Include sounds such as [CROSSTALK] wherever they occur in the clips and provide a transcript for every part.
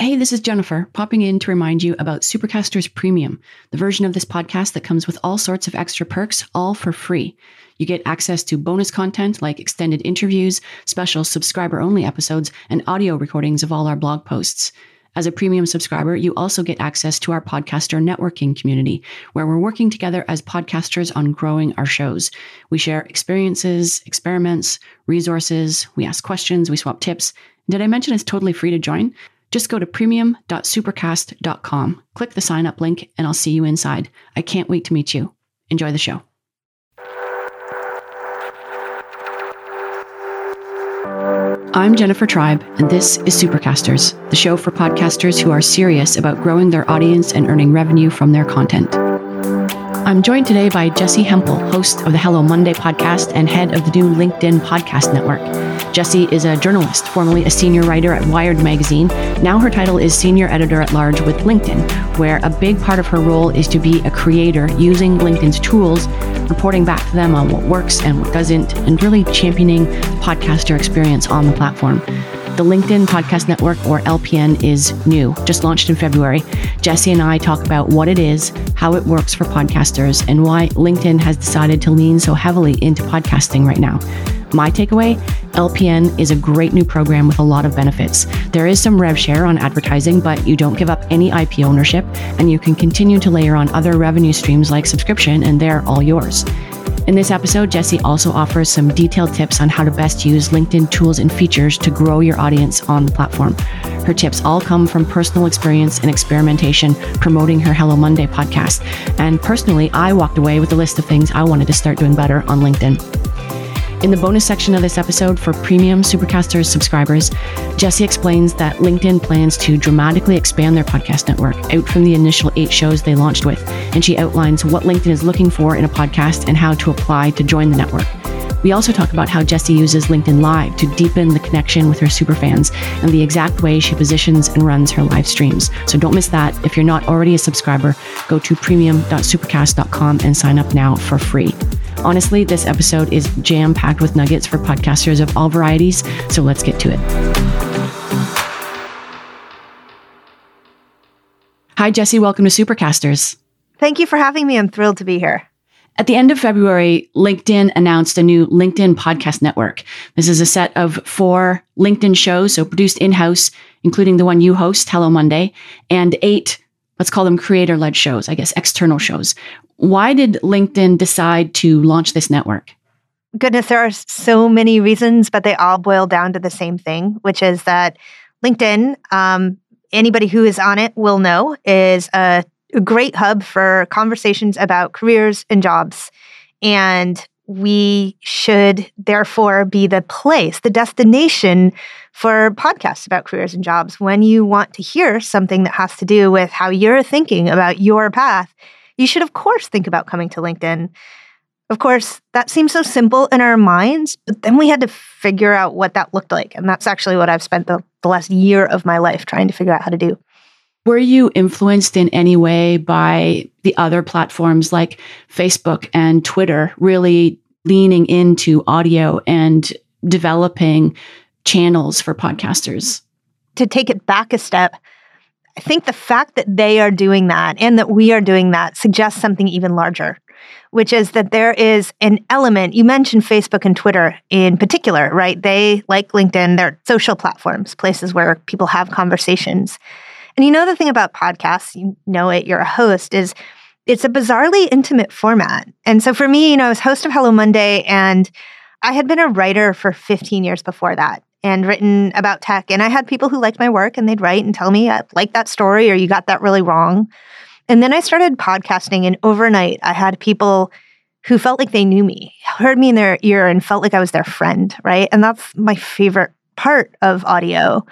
Hey, this is Jennifer, popping in to remind you about Supercasters Premium, the version of this podcast that comes with all sorts of extra perks, all for free. You get access to bonus content like extended interviews, special subscriber only episodes, and audio recordings of all our blog posts. As a premium subscriber, you also get access to our podcaster networking community, where we're working together as podcasters on growing our shows. We share experiences, experiments, resources, we ask questions, we swap tips. Did I mention it's totally free to join? Just go to premium.supercast.com, click the sign up link, and I'll see you inside. I can't wait to meet you. Enjoy the show. I'm Jennifer Tribe, and this is Supercasters, the show for podcasters who are serious about growing their audience and earning revenue from their content. I'm joined today by Jessi Hempel, host of the Hello Monday podcast and head of the new LinkedIn Podcast Network. Jessi is a journalist, formerly a senior writer at Wired Magazine. Now her title is Senior Editor at Large with LinkedIn, where a big part of her role is to be a creator using LinkedIn's tools, reporting back to them on what works and what doesn't, and really championing podcaster experience on the platform. The LinkedIn Podcast Network, or LPN, is new, just launched in February. Jessi and I talk about what it is, how it works for podcasters, and why LinkedIn has decided to lean so heavily into podcasting right now. My takeaway LPN is a great new program with a lot of benefits. There is some rev share on advertising, but you don't give up any IP ownership, and you can continue to layer on other revenue streams like subscription, and they're all yours. In this episode, Jessi also offers some detailed tips on how to best use LinkedIn tools and features to grow your audience on the platform. Her tips all come from personal experience and experimentation promoting her Hello Monday podcast. And personally, I walked away with a list of things I wanted to start doing better on LinkedIn. In the bonus section of this episode for premium Supercasters subscribers, Jessi explains that LinkedIn plans to dramatically expand their podcast network out from the initial eight shows they launched with, and she outlines what LinkedIn is looking for in a podcast and how to apply to join the network. We also talk about how Jessi uses LinkedIn Live to deepen the connection with her superfans and the exact way she positions and runs her live streams. So don't miss that. If you're not already a subscriber, go to premium.supercast.com and sign up now for free. Honestly, this episode is jam packed with nuggets for podcasters of all varieties, so let's get to it. Hi, Jessi. Welcome to Supercasters. Thank you for having me. I'm thrilled to be here. At the end of February, LinkedIn announced a new LinkedIn podcast network. This is a set of four LinkedIn shows, so produced in house, including the one you host, Hello Monday, and eight, let's call them creator led shows, I guess, external shows. Why did LinkedIn decide to launch this network? Goodness, there are so many reasons, but they all boil down to the same thing, which is that LinkedIn, um, anybody who is on it will know, is a, a great hub for conversations about careers and jobs. And we should therefore be the place, the destination for podcasts about careers and jobs. When you want to hear something that has to do with how you're thinking about your path, you should, of course, think about coming to LinkedIn. Of course, that seems so simple in our minds, but then we had to figure out what that looked like. And that's actually what I've spent the, the last year of my life trying to figure out how to do. Were you influenced in any way by the other platforms like Facebook and Twitter really leaning into audio and developing channels for podcasters? To take it back a step, I think the fact that they are doing that and that we are doing that suggests something even larger, which is that there is an element. You mentioned Facebook and Twitter in particular, right? They, like LinkedIn, they're social platforms, places where people have conversations. And you know, the thing about podcasts, you know it, you're a host, is it's a bizarrely intimate format. And so for me, you know, I was host of Hello Monday and I had been a writer for 15 years before that and written about tech. And I had people who liked my work and they'd write and tell me, I like that story or you got that really wrong. And then I started podcasting, and overnight, I had people who felt like they knew me, heard me in their ear, and felt like I was their friend, right? And that's my favorite part of audio.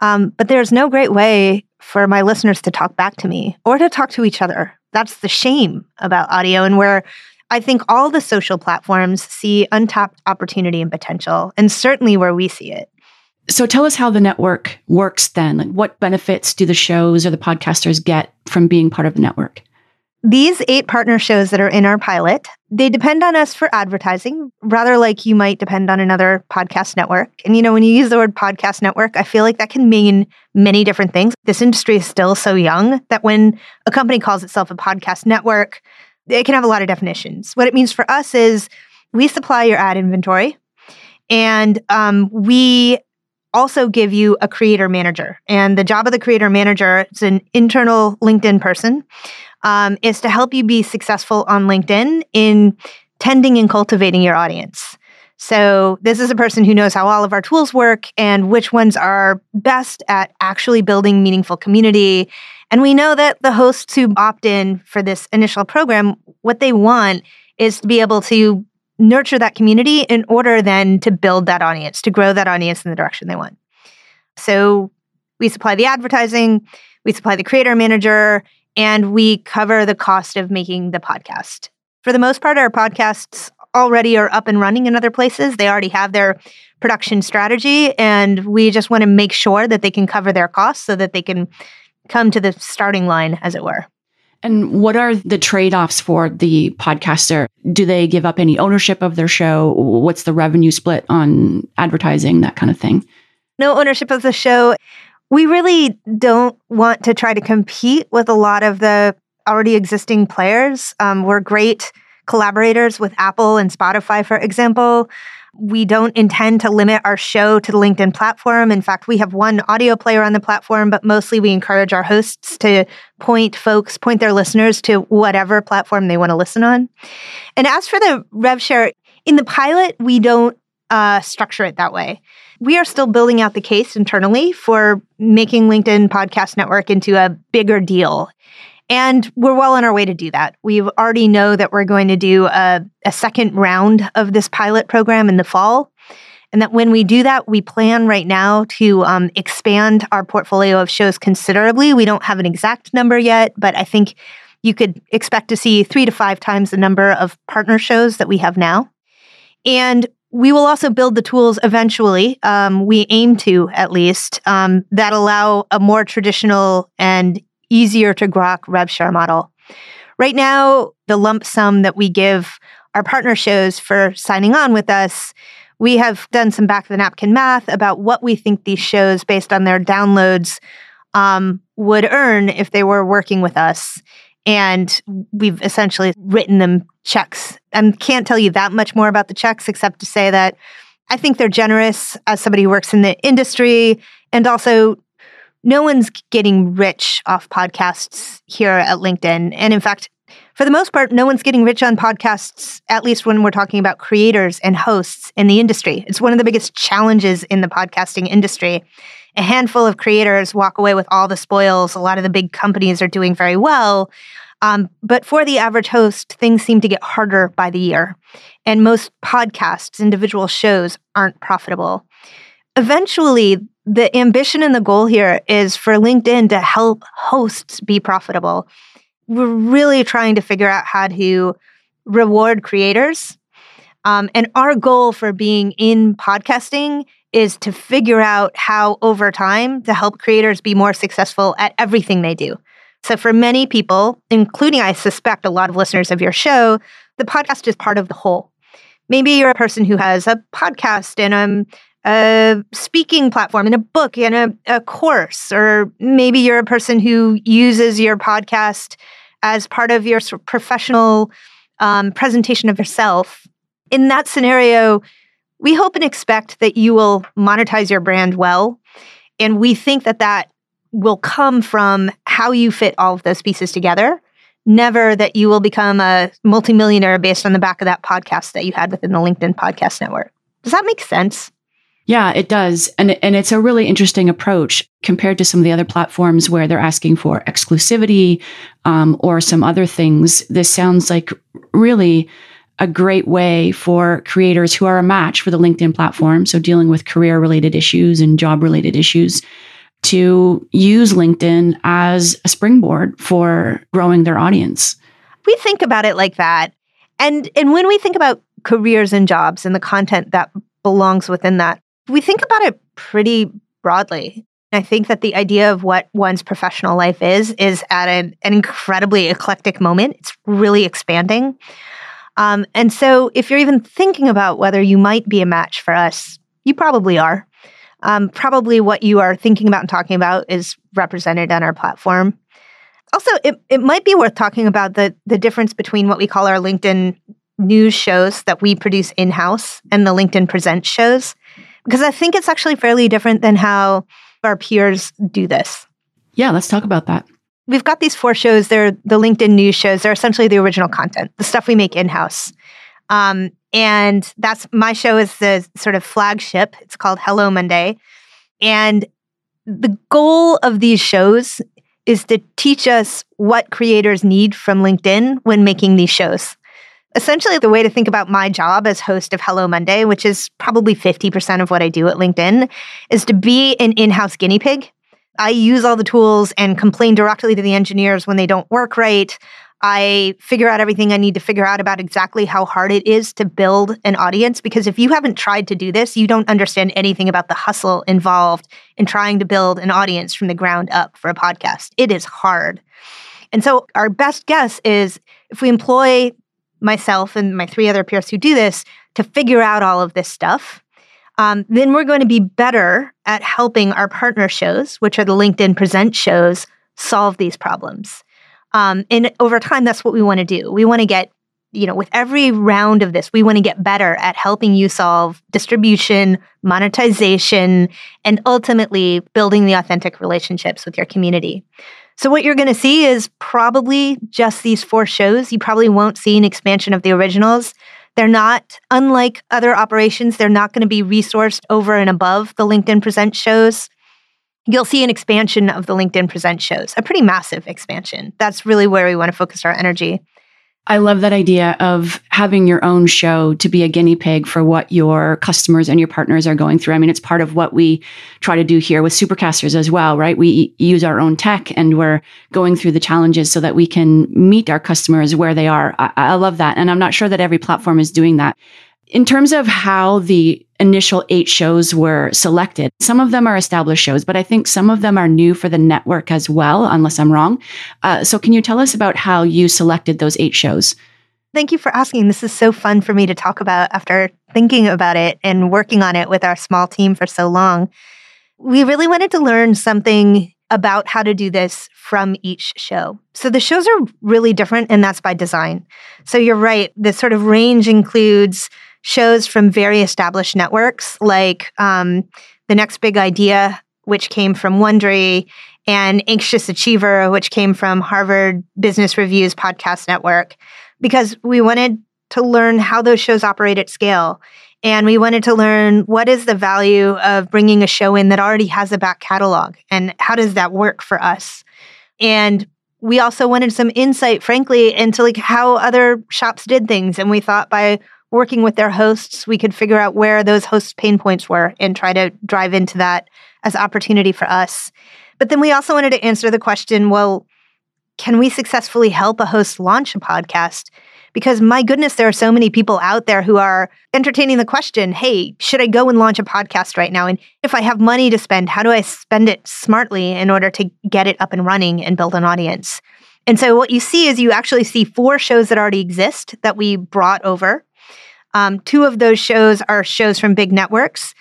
Um, but there's no great way for my listeners to talk back to me or to talk to each other. That's the shame about audio, and where I think all the social platforms see untapped opportunity and potential, and certainly where we see it. So tell us how the network works then. Like what benefits do the shows or the podcasters get from being part of the network? These eight partner shows that are in our pilot, they depend on us for advertising, rather like you might depend on another podcast network. And you know, when you use the word podcast network, I feel like that can mean many different things. This industry is still so young that when a company calls itself a podcast network, it can have a lot of definitions. What it means for us is we supply your ad inventory and um, we also give you a creator manager. And the job of the creator manager, it's an internal LinkedIn person, um, is to help you be successful on LinkedIn in tending and cultivating your audience. So, this is a person who knows how all of our tools work and which ones are best at actually building meaningful community. And we know that the hosts who opt in for this initial program, what they want is to be able to nurture that community in order then to build that audience, to grow that audience in the direction they want. So we supply the advertising, we supply the creator manager, and we cover the cost of making the podcast. For the most part, our podcasts already are up and running in other places. They already have their production strategy, and we just want to make sure that they can cover their costs so that they can come to the starting line, as it were. And what are the trade offs for the podcaster? Do they give up any ownership of their show? What's the revenue split on advertising, that kind of thing? No ownership of the show. We really don't want to try to compete with a lot of the already existing players. Um, we're great collaborators with Apple and Spotify, for example. We don't intend to limit our show to the LinkedIn platform. In fact, we have one audio player on the platform, but mostly we encourage our hosts to point folks, point their listeners to whatever platform they want to listen on. And as for the rev share, in the pilot, we don't uh, structure it that way. We are still building out the case internally for making LinkedIn Podcast Network into a bigger deal. And we're well on our way to do that. We already know that we're going to do a, a second round of this pilot program in the fall. And that when we do that, we plan right now to um, expand our portfolio of shows considerably. We don't have an exact number yet, but I think you could expect to see three to five times the number of partner shows that we have now. And we will also build the tools eventually, um, we aim to at least, um, that allow a more traditional and easier to grok rev share model. Right now, the lump sum that we give our partner shows for signing on with us, we have done some back of the napkin math about what we think these shows, based on their downloads, um, would earn if they were working with us. And we've essentially written them checks and can't tell you that much more about the checks except to say that I think they're generous as somebody who works in the industry and also no one's getting rich off podcasts here at LinkedIn. And in fact, for the most part, no one's getting rich on podcasts, at least when we're talking about creators and hosts in the industry. It's one of the biggest challenges in the podcasting industry. A handful of creators walk away with all the spoils. A lot of the big companies are doing very well. Um, but for the average host, things seem to get harder by the year. And most podcasts, individual shows, aren't profitable. Eventually, the ambition and the goal here is for LinkedIn to help hosts be profitable. We're really trying to figure out how to reward creators. Um, and our goal for being in podcasting is to figure out how, over time, to help creators be more successful at everything they do. So, for many people, including I suspect a lot of listeners of your show, the podcast is part of the whole. Maybe you're a person who has a podcast and um, a speaking platform and a book and a, a course, or maybe you're a person who uses your podcast as part of your sort of professional um, presentation of yourself. In that scenario, we hope and expect that you will monetize your brand well. And we think that that will come from how you fit all of those pieces together, never that you will become a multimillionaire based on the back of that podcast that you had within the LinkedIn podcast network. Does that make sense? Yeah, it does. And, and it's a really interesting approach compared to some of the other platforms where they're asking for exclusivity um, or some other things. This sounds like really a great way for creators who are a match for the LinkedIn platform. So, dealing with career related issues and job related issues to use LinkedIn as a springboard for growing their audience. We think about it like that. And, and when we think about careers and jobs and the content that belongs within that, we think about it pretty broadly. I think that the idea of what one's professional life is is at an, an incredibly eclectic moment. It's really expanding. Um, and so, if you're even thinking about whether you might be a match for us, you probably are. Um, probably what you are thinking about and talking about is represented on our platform. Also, it, it might be worth talking about the, the difference between what we call our LinkedIn news shows that we produce in house and the LinkedIn Present shows, because I think it's actually fairly different than how our peers do this. Yeah, let's talk about that. We've got these four shows. They're the LinkedIn news shows. They're essentially the original content, the stuff we make in house. Um, and that's my show is the sort of flagship. It's called Hello Monday. And the goal of these shows is to teach us what creators need from LinkedIn when making these shows. Essentially, the way to think about my job as host of Hello Monday, which is probably 50% of what I do at LinkedIn, is to be an in house guinea pig. I use all the tools and complain directly to the engineers when they don't work right. I figure out everything I need to figure out about exactly how hard it is to build an audience. Because if you haven't tried to do this, you don't understand anything about the hustle involved in trying to build an audience from the ground up for a podcast. It is hard. And so, our best guess is if we employ myself and my three other peers who do this to figure out all of this stuff, um, then we're going to be better at helping our partner shows, which are the LinkedIn Present shows, solve these problems. Um, and over time, that's what we want to do. We want to get, you know, with every round of this, we want to get better at helping you solve distribution, monetization, and ultimately building the authentic relationships with your community. So, what you're going to see is probably just these four shows. You probably won't see an expansion of the originals. They're not, unlike other operations, they're not going to be resourced over and above the LinkedIn Present shows you'll see an expansion of the LinkedIn Present shows, a pretty massive expansion. That's really where we want to focus our energy. I love that idea of having your own show to be a guinea pig for what your customers and your partners are going through. I mean, it's part of what we try to do here with supercasters as well, right? We use our own tech and we're going through the challenges so that we can meet our customers where they are. I, I love that. And I'm not sure that every platform is doing that. In terms of how the initial eight shows were selected, some of them are established shows, but I think some of them are new for the network as well, unless I'm wrong. Uh, so, can you tell us about how you selected those eight shows? Thank you for asking. This is so fun for me to talk about after thinking about it and working on it with our small team for so long. We really wanted to learn something about how to do this from each show. So the shows are really different, and that's by design. So you're right, the sort of range includes shows from very established networks like um, The Next Big Idea, which came from Wondery, and Anxious Achiever, which came from Harvard Business Review's podcast network, because we wanted to learn how those shows operate at scale. And we wanted to learn what is the value of bringing a show in that already has a back catalog and how does that work for us? And we also wanted some insight, frankly, into like how other shops did things. And we thought by working with their hosts, we could figure out where those hosts' pain points were and try to drive into that as opportunity for us. But then we also wanted to answer the question well, can we successfully help a host launch a podcast? Because my goodness, there are so many people out there who are entertaining the question hey, should I go and launch a podcast right now? And if I have money to spend, how do I spend it smartly in order to get it up and running and build an audience? And so what you see is you actually see four shows that already exist that we brought over um, two of those shows are shows from big networks.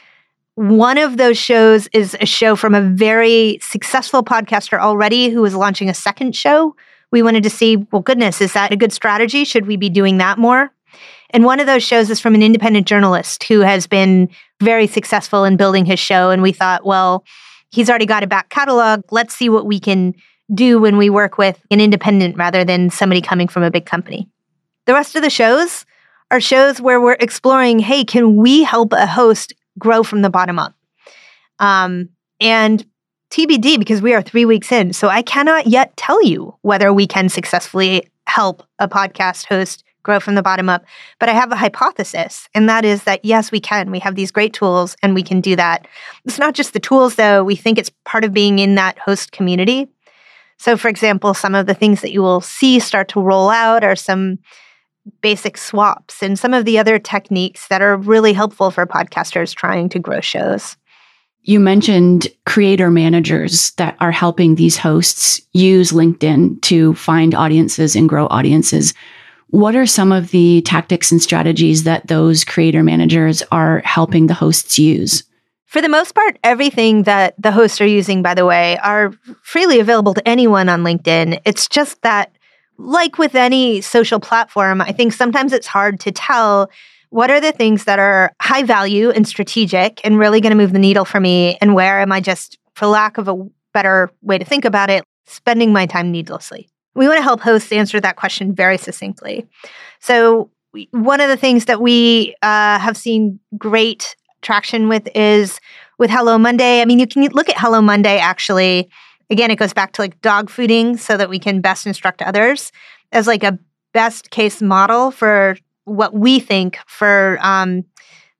One of those shows is a show from a very successful podcaster already who is launching a second show. We wanted to see, well, goodness, is that a good strategy? Should we be doing that more? And one of those shows is from an independent journalist who has been very successful in building his show. And we thought, well, he's already got a back catalog. Let's see what we can do when we work with an independent rather than somebody coming from a big company. The rest of the shows are shows where we're exploring hey, can we help a host grow from the bottom up? Um, and TBD, because we are three weeks in. So I cannot yet tell you whether we can successfully help a podcast host grow from the bottom up. But I have a hypothesis, and that is that yes, we can. We have these great tools and we can do that. It's not just the tools, though. We think it's part of being in that host community. So, for example, some of the things that you will see start to roll out are some basic swaps and some of the other techniques that are really helpful for podcasters trying to grow shows. You mentioned creator managers that are helping these hosts use LinkedIn to find audiences and grow audiences. What are some of the tactics and strategies that those creator managers are helping the hosts use? For the most part, everything that the hosts are using, by the way, are freely available to anyone on LinkedIn. It's just that, like with any social platform, I think sometimes it's hard to tell what are the things that are high value and strategic and really going to move the needle for me? And where am I just, for lack of a better way to think about it, spending my time needlessly? We want to help hosts answer that question very succinctly. So, one of the things that we uh, have seen great traction with is with Hello Monday. I mean, you can look at Hello Monday actually. Again, it goes back to like dog fooding so that we can best instruct others as like a best case model for what we think for um,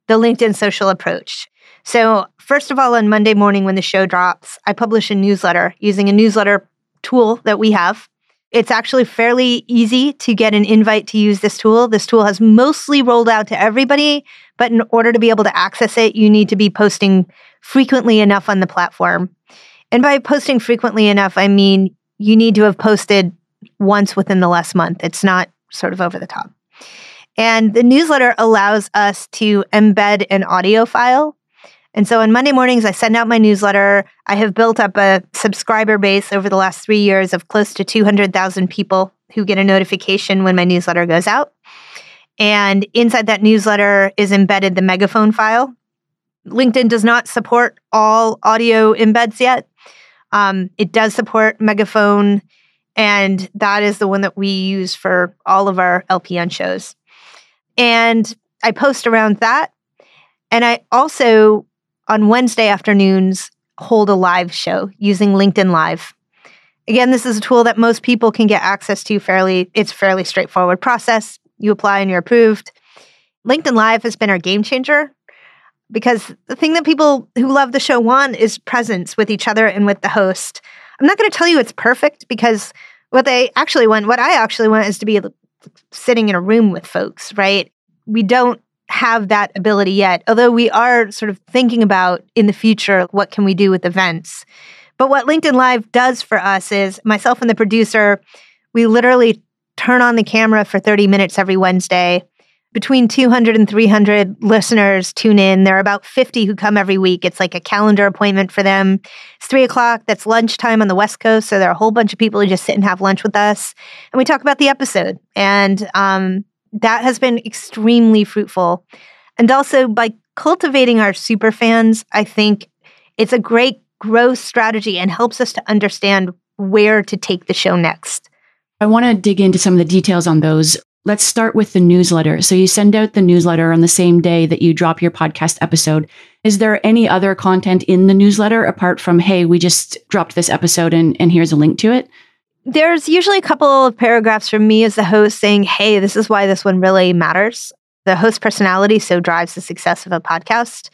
the LinkedIn social approach. So, first of all, on Monday morning when the show drops, I publish a newsletter using a newsletter tool that we have. It's actually fairly easy to get an invite to use this tool. This tool has mostly rolled out to everybody, but in order to be able to access it, you need to be posting frequently enough on the platform. And by posting frequently enough, I mean you need to have posted once within the last month. It's not sort of over the top. And the newsletter allows us to embed an audio file. And so on Monday mornings, I send out my newsletter. I have built up a subscriber base over the last three years of close to 200,000 people who get a notification when my newsletter goes out. And inside that newsletter is embedded the megaphone file. LinkedIn does not support all audio embeds yet. Um, it does support megaphone, and that is the one that we use for all of our LPN shows. And I post around that. And I also, on Wednesday afternoons, hold a live show using LinkedIn Live. Again, this is a tool that most people can get access to fairly, it's fairly straightforward process. You apply and you're approved. LinkedIn Live has been our game changer because the thing that people who love the show want is presence with each other and with the host. I'm not going to tell you it's perfect because what they actually want, what I actually want is to be sitting in a room with folks, right? We don't have that ability yet, although we are sort of thinking about in the future what can we do with events. But what LinkedIn Live does for us is myself and the producer, we literally turn on the camera for 30 minutes every Wednesday between 200 and 300 listeners tune in. There are about 50 who come every week. It's like a calendar appointment for them. It's three o'clock. That's lunchtime on the West Coast. So there are a whole bunch of people who just sit and have lunch with us. And we talk about the episode. And um, that has been extremely fruitful. And also by cultivating our super fans, I think it's a great growth strategy and helps us to understand where to take the show next. I want to dig into some of the details on those let's start with the newsletter. So you send out the newsletter on the same day that you drop your podcast episode. Is there any other content in the newsletter apart from, hey, we just dropped this episode and, and here's a link to it? There's usually a couple of paragraphs from me as the host saying, hey, this is why this one really matters. The host personality so drives the success of a podcast.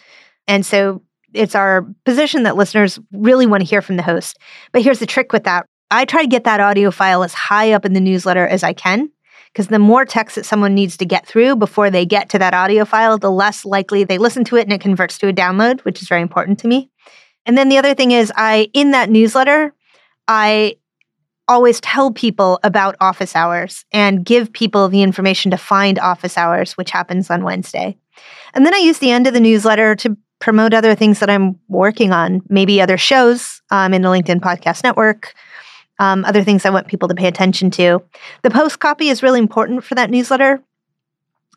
And so it's our position that listeners really want to hear from the host. But here's the trick with that I try to get that audio file as high up in the newsletter as I can because the more text that someone needs to get through before they get to that audio file, the less likely they listen to it and it converts to a download, which is very important to me. And then the other thing is, I, in that newsletter, I always tell people about office hours and give people the information to find office hours, which happens on Wednesday. And then I use the end of the newsletter to promote other things that I'm working on, maybe other shows um, in the LinkedIn Podcast Network, um, other things I want people to pay attention to. The post copy is really important for that newsletter.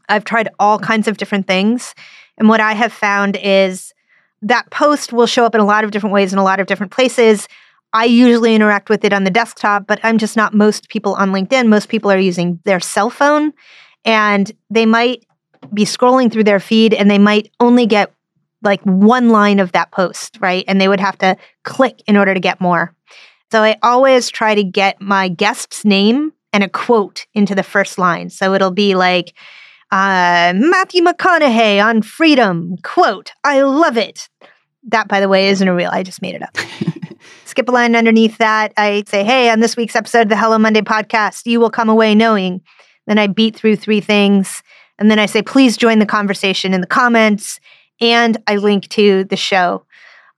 I've tried all kinds of different things. And what I have found is that post will show up in a lot of different ways in a lot of different places. I usually interact with it on the desktop, but I'm just not most people on LinkedIn. Most people are using their cell phone and they might be scrolling through their feed and they might only get like one line of that post, right? And they would have to click in order to get more. So I always try to get my guest's name and a quote into the first line. So it'll be like, uh, Matthew McConaughey on Freedom, quote, I love it. That, by the way, isn't a real, I just made it up. [LAUGHS] Skip a line underneath that. I say, hey, on this week's episode of the Hello Monday podcast, you will come away knowing. Then I beat through three things. And then I say, please join the conversation in the comments. And I link to the show.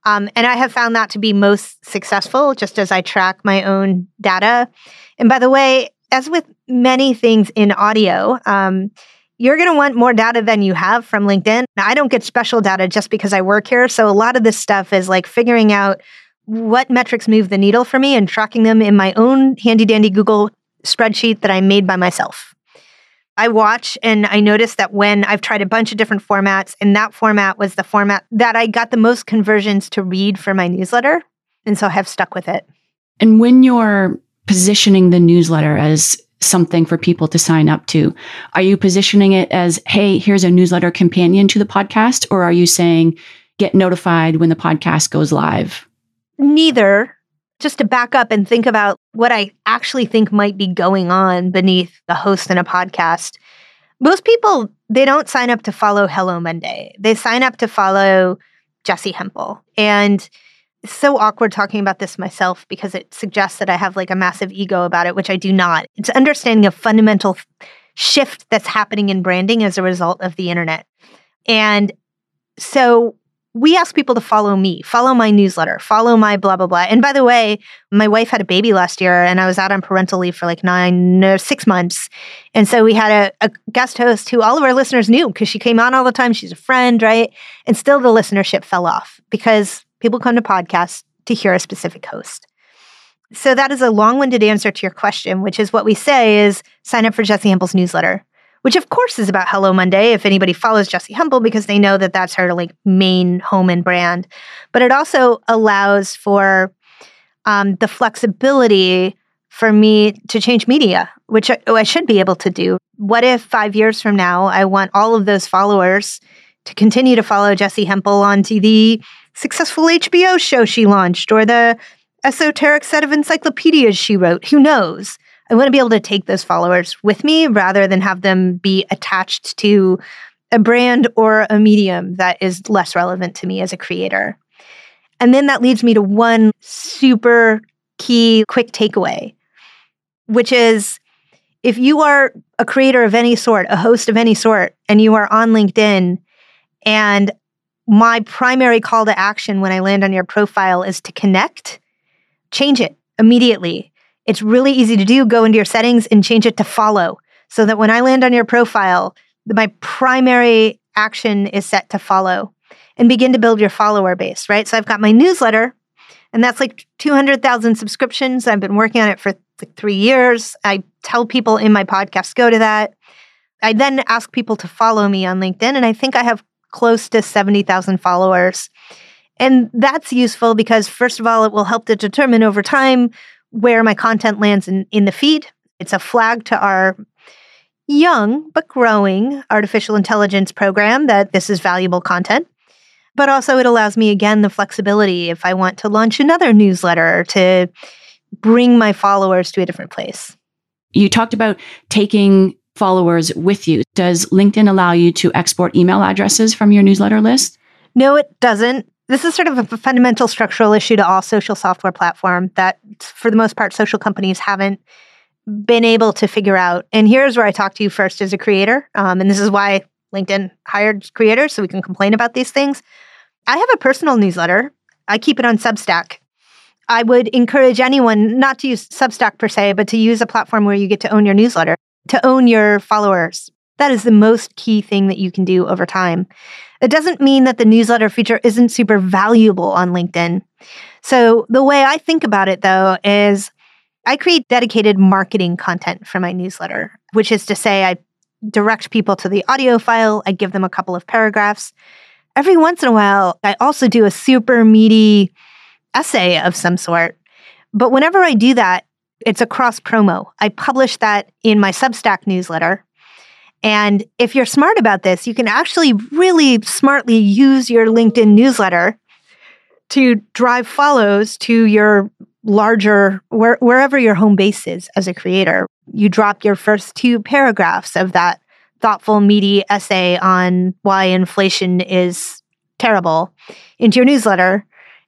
Um, and I have found that to be most successful just as I track my own data. And by the way, as with many things in audio, um, you're going to want more data than you have from LinkedIn. Now, I don't get special data just because I work here. So a lot of this stuff is like figuring out what metrics move the needle for me and tracking them in my own handy dandy Google spreadsheet that I made by myself. I watch and I noticed that when I've tried a bunch of different formats, and that format was the format that I got the most conversions to read for my newsletter. And so I have stuck with it. And when you're positioning the newsletter as something for people to sign up to, are you positioning it as, hey, here's a newsletter companion to the podcast? Or are you saying, get notified when the podcast goes live? Neither. Just to back up and think about what I actually think might be going on beneath the host in a podcast. Most people, they don't sign up to follow Hello Monday. They sign up to follow Jessi Hempel. And it's so awkward talking about this myself because it suggests that I have like a massive ego about it, which I do not. It's understanding a fundamental shift that's happening in branding as a result of the internet. And so we ask people to follow me, follow my newsletter, follow my blah, blah, blah. And by the way, my wife had a baby last year and I was out on parental leave for like nine, no, six months. And so we had a, a guest host who all of our listeners knew because she came on all the time. She's a friend, right? And still the listenership fell off because people come to podcasts to hear a specific host. So that is a long winded answer to your question, which is what we say is sign up for Jessi Hempel's newsletter which of course is about Hello Monday if anybody follows Jessi Hempel because they know that that's her like main home and brand. But it also allows for um, the flexibility for me to change media, which I, I should be able to do. What if five years from now I want all of those followers to continue to follow Jessi Hempel onto the successful HBO show she launched or the esoteric set of encyclopedias she wrote? Who knows? I want to be able to take those followers with me rather than have them be attached to a brand or a medium that is less relevant to me as a creator. And then that leads me to one super key quick takeaway, which is if you are a creator of any sort, a host of any sort, and you are on LinkedIn, and my primary call to action when I land on your profile is to connect, change it immediately. It's really easy to do. Go into your settings and change it to follow so that when I land on your profile, my primary action is set to follow and begin to build your follower base, right? So I've got my newsletter, and that's like 200,000 subscriptions. I've been working on it for like three years. I tell people in my podcast, go to that. I then ask people to follow me on LinkedIn, and I think I have close to 70,000 followers. And that's useful because, first of all, it will help to determine over time where my content lands in, in the feed. It's a flag to our young but growing artificial intelligence program that this is valuable content. But also, it allows me again the flexibility if I want to launch another newsletter to bring my followers to a different place. You talked about taking followers with you. Does LinkedIn allow you to export email addresses from your newsletter list? No, it doesn't. This is sort of a fundamental structural issue to all social software platform that, for the most part, social companies haven't been able to figure out. And here's where I talk to you first as a creator. Um, and this is why LinkedIn hired creators so we can complain about these things. I have a personal newsletter. I keep it on Substack. I would encourage anyone not to use Substack per se, but to use a platform where you get to own your newsletter, to own your followers. That is the most key thing that you can do over time. It doesn't mean that the newsletter feature isn't super valuable on LinkedIn. So, the way I think about it though is I create dedicated marketing content for my newsletter, which is to say, I direct people to the audio file, I give them a couple of paragraphs. Every once in a while, I also do a super meaty essay of some sort. But whenever I do that, it's a cross promo. I publish that in my Substack newsletter. And if you're smart about this, you can actually really smartly use your LinkedIn newsletter to drive follows to your larger, where, wherever your home base is as a creator. You drop your first two paragraphs of that thoughtful, meaty essay on why inflation is terrible into your newsletter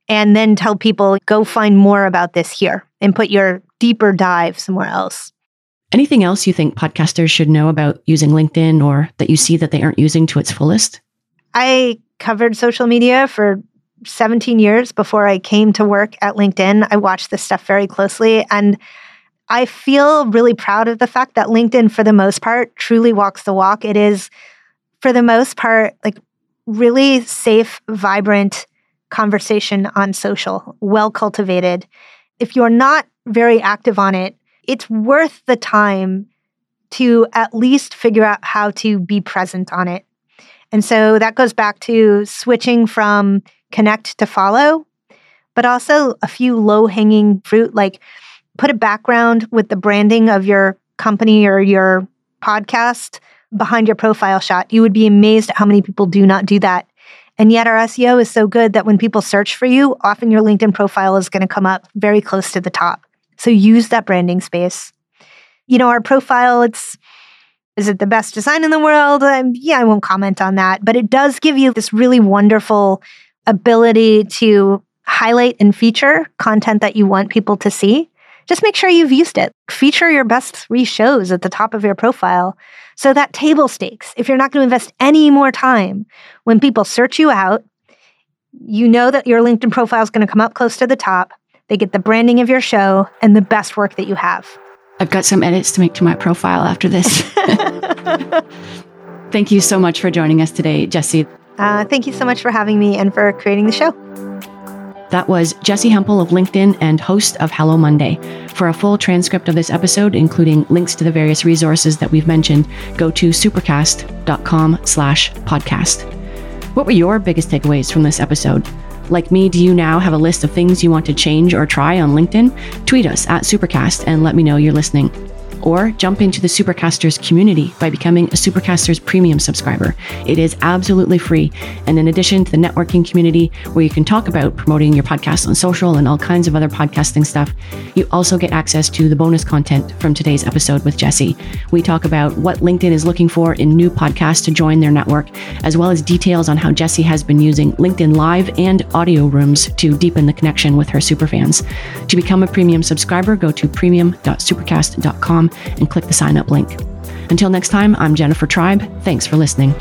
and then tell people go find more about this here and put your deeper dive somewhere else. Anything else you think podcasters should know about using LinkedIn or that you see that they aren't using to its fullest? I covered social media for 17 years before I came to work at LinkedIn. I watched this stuff very closely and I feel really proud of the fact that LinkedIn, for the most part, truly walks the walk. It is, for the most part, like really safe, vibrant conversation on social, well cultivated. If you're not very active on it, it's worth the time to at least figure out how to be present on it. And so that goes back to switching from connect to follow, but also a few low hanging fruit like put a background with the branding of your company or your podcast behind your profile shot. You would be amazed at how many people do not do that. And yet, our SEO is so good that when people search for you, often your LinkedIn profile is going to come up very close to the top. So use that branding space. You know, our profile, it's is it the best design in the world? Um, yeah, I won't comment on that, but it does give you this really wonderful ability to highlight and feature content that you want people to see just make sure you've used it. Feature your best three shows at the top of your profile. So that table stakes, if you're not going to invest any more time, when people search you out, you know that your LinkedIn profile is going to come up close to the top. They get the branding of your show and the best work that you have. I've got some edits to make to my profile after this. [LAUGHS] thank you so much for joining us today, Jessi. Uh, thank you so much for having me and for creating the show. That was Jessi Hempel of LinkedIn and host of Hello Monday. For a full transcript of this episode, including links to the various resources that we've mentioned, go to supercast.com slash podcast. What were your biggest takeaways from this episode? Like me, do you now have a list of things you want to change or try on LinkedIn? Tweet us at Supercast and let me know you're listening or jump into the Supercasters community by becoming a Supercasters premium subscriber. It is absolutely free. And in addition to the networking community where you can talk about promoting your podcast on social and all kinds of other podcasting stuff, you also get access to the bonus content from today's episode with Jessi. We talk about what LinkedIn is looking for in new podcasts to join their network, as well as details on how Jessi has been using LinkedIn Live and audio rooms to deepen the connection with her superfans. To become a premium subscriber, go to premium.supercast.com and click the sign up link. Until next time, I'm Jennifer Tribe. Thanks for listening.